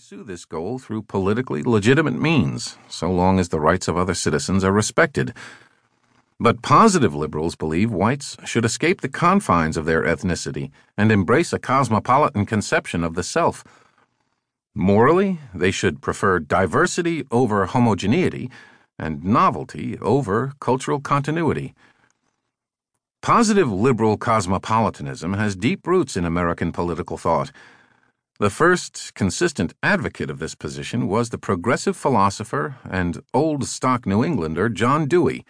pursue this goal through politically legitimate means, so long as the rights of other citizens are respected. But positive liberals believe whites should escape the confines of their ethnicity and embrace a cosmopolitan conception of the self. Morally, they should prefer diversity over homogeneity and novelty over cultural continuity. Positive liberal cosmopolitanism has deep roots in American political thought. The first consistent advocate of this position was the progressive philosopher and old stock New Englander John Dewey.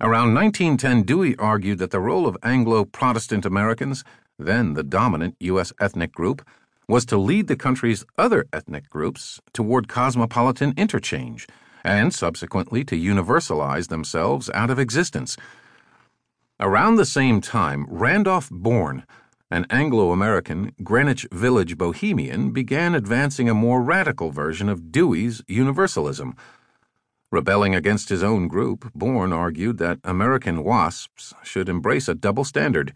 Around 1910, Dewey argued that the role of Anglo Protestant Americans, then the dominant U.S. ethnic group, was to lead the country's other ethnic groups toward cosmopolitan interchange and subsequently to universalize themselves out of existence. Around the same time, Randolph Bourne, an Anglo American Greenwich Village bohemian, began advancing a more radical version of Dewey's universalism. Rebelling against his own group, Bourne argued that American WASPs should embrace a double standard,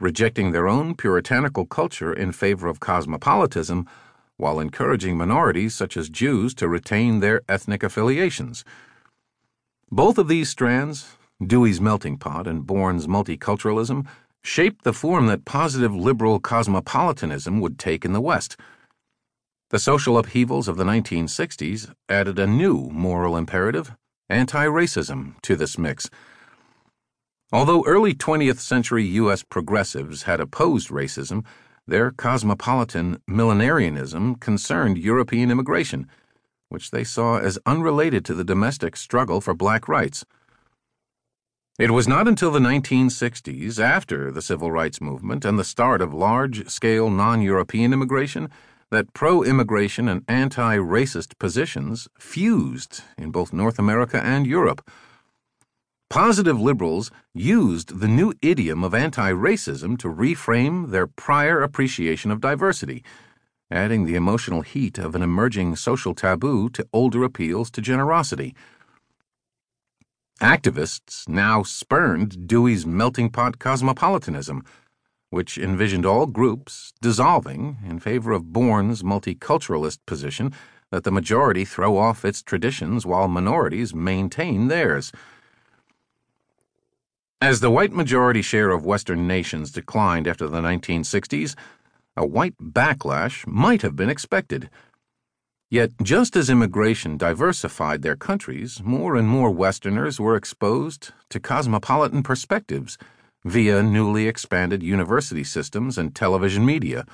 rejecting their own puritanical culture in favor of cosmopolitanism while encouraging minorities such as Jews to retain their ethnic affiliations. Both of these strands, Dewey's melting pot and Bourne's multiculturalism, shaped the form that positive liberal cosmopolitanism would take in the West. The social upheavals of the 1960s added a new moral imperative, anti racism, to this mix. Although early 20th century U.S. progressives had opposed racism, their cosmopolitan millenarianism concerned European immigration, which they saw as unrelated to the domestic struggle for black rights. It was not until the 1960s, after the Civil Rights Movement and the start of large scale non European immigration, that pro immigration and anti racist positions fused in both North America and Europe. Positive liberals used the new idiom of anti racism to reframe their prior appreciation of diversity, adding the emotional heat of an emerging social taboo to older appeals to generosity. Activists now spurned Dewey's melting pot cosmopolitanism, which envisioned all groups dissolving in favor of Bourne's multiculturalist position that the majority throw off its traditions while minorities maintain theirs. As the white majority share of Western nations declined after the 1960s, a white backlash might have been expected. Yet, just as immigration diversified their countries, more and more Westerners were exposed to cosmopolitan perspectives via newly expanded university systems and television media.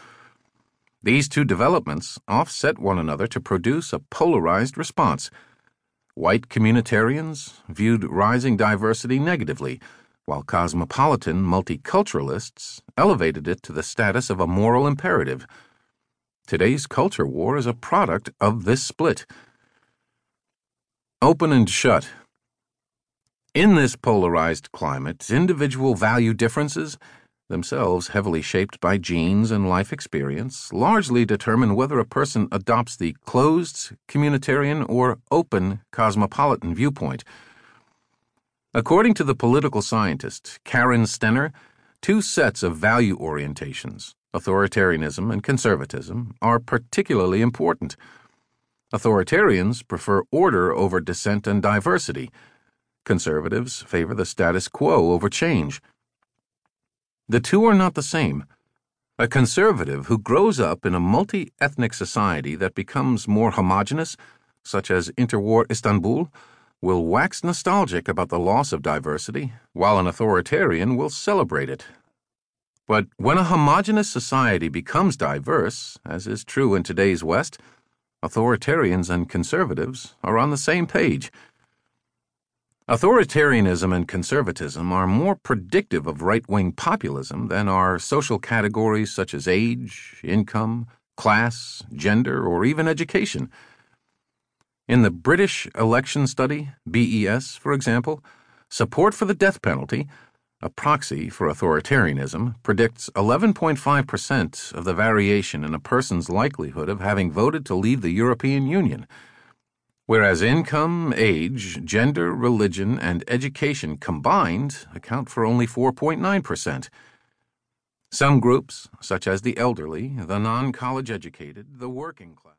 These two developments offset one another to produce a polarized response. White communitarians viewed rising diversity negatively, while cosmopolitan multiculturalists elevated it to the status of a moral imperative. Today's culture war is a product of this split. Open and shut. In this polarized climate, individual value differences, themselves heavily shaped by genes and life experience, largely determine whether a person adopts the closed, communitarian, or open cosmopolitan viewpoint. According to the political scientist Karen Stenner, two sets of value orientations authoritarianism and conservatism, are particularly important. Authoritarians prefer order over dissent and diversity. Conservatives favor the status quo over change. The two are not the same. A conservative who grows up in a multi ethnic society that becomes more homogenous, such as interwar Istanbul, will wax nostalgic about the loss of diversity, while an authoritarian will celebrate it but when a homogenous society becomes diverse, as is true in today's West, authoritarians and conservatives are on the same page. Authoritarianism and conservatism are more predictive of right wing populism than are social categories such as age, income, class, gender, or even education. In the British election study, BES, for example, support for the death penalty a proxy for authoritarianism, predicts 11.5% of the variation in a person's likelihood of having voted to leave the European Union, whereas income, age, gender, religion, and education combined account for only 4.9%. Some groups, such as the elderly, the non college educated, the working class,